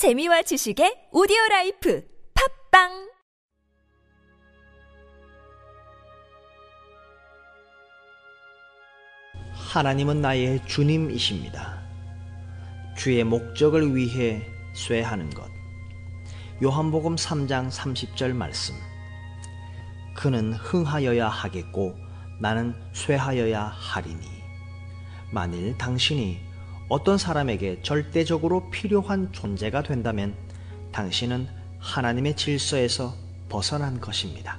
재미와 지식의 오디오 라이프 팟빵 하나님은 나의 주님이십니다. 주의 목적을 위해 쇠하는 것. 요한복음 3장 30절 말씀. 그는 흥하여야 하겠고 나는 쇠하여야 하리니. 만일 당신이 어떤 사람에게 절대적으로 필요한 존재가 된다면 당신은 하나님의 질서에서 벗어난 것입니다.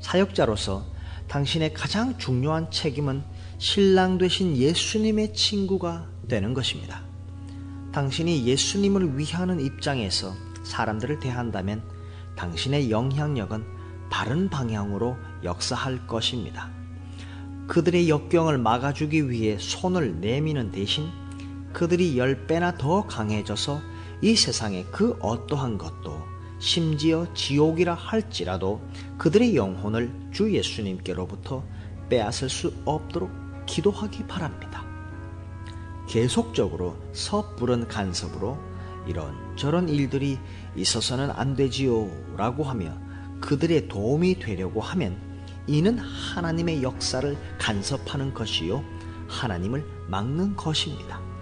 사역자로서 당신의 가장 중요한 책임은 신랑 되신 예수님의 친구가 되는 것입니다. 당신이 예수님을 위하는 입장에서 사람들을 대한다면 당신의 영향력은 바른 방향으로 역사할 것입니다. 그들의 역경을 막아주기 위해 손을 내미는 대신 그들이 열 배나 더 강해져서 이 세상의 그 어떠한 것도 심지어 지옥이라 할지라도 그들의 영혼을 주 예수님께로부터 빼앗을 수 없도록 기도하기 바랍니다. 계속적으로 섣부른 간섭으로 이런 저런 일들이 있어서는 안 되지요 라고 하며 그들의 도움이 되려고 하면 이는 하나님의 역사를 간섭하는 것이요 하나님을 막는 것입니다.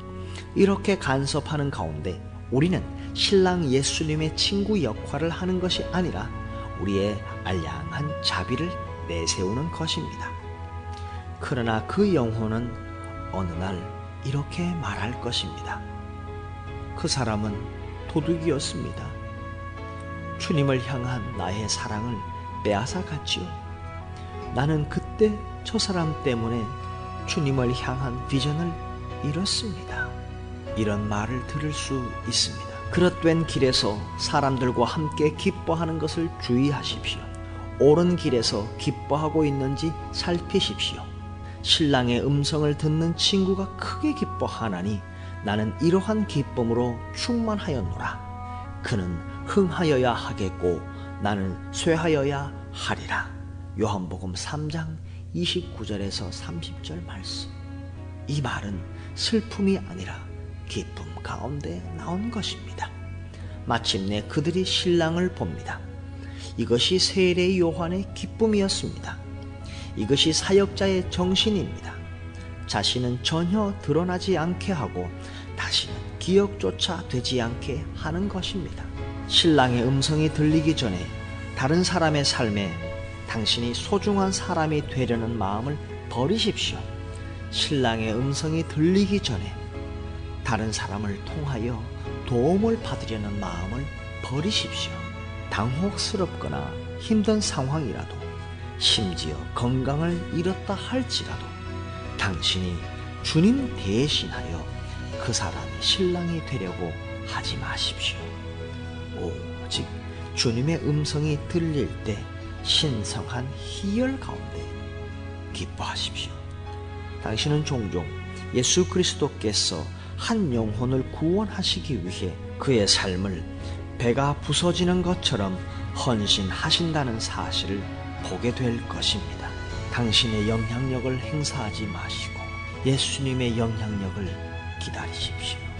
이렇게 간섭하는 가운데 우리는 신랑 예수님의 친구 역할을 하는 것이 아니라 우리의 알량한 자비를 내세우는 것입니다. 그러나 그 영혼은 어느 날 이렇게 말할 것입니다. 그 사람은 도둑이었습니다. 주님을 향한 나의 사랑을 빼앗아 갔지요. 나는 그때 저 사람 때문에 주님을 향한 비전을 잃었습니다. 이런 말을 들을 수 있습니다. 그릇된 길에서 사람들과 함께 기뻐하는 것을 주의하십시오. 옳은 길에서 기뻐하고 있는지 살피십시오. 신랑의 음성을 듣는 친구가 크게 기뻐하나니 나는 이러한 기쁨으로 충만하였노라. 그는 흥하여야 하겠고 나는 쇠하여야 하리라. 요한복음 3장 29절에서 30절 말씀. 이 말은 슬픔이 아니라 기쁨 가운데 나온 것입니다. 마침내 그들이 신랑을 봅니다. 이것이 세례 요한의 기쁨이었습니다. 이것이 사역자의 정신입니다. 자신은 전혀 드러나지 않게 하고 다시는 기억조차 되지 않게 하는 것입니다. 신랑의 음성이 들리기 전에 다른 사람의 삶에 당신이 소중한 사람이 되려는 마음을 버리십시오. 신랑의 음성이 들리기 전에 다른 사람을 통하여 도움을 받으려는 마음을 버리십시오. 당혹스럽거나 힘든 상황이라도 심지어 건강을 잃었다 할지라도 당신이 주님 대신하여 그 사람의 신랑이 되려고 하지 마십시오. 오직 주님의 음성이 들릴 때 신성한 희열 가운데 기뻐하십시오. 당신은 종종 예수 그리스도께서 한 영혼을 구원하시기 위해 그의 삶을 배가 부서지는 것처럼 헌신하신다는 사실을 보게 될 것입니다. 당신의 영향력을 행사하지 마시고 예수님의 영향력을 기다리십시오.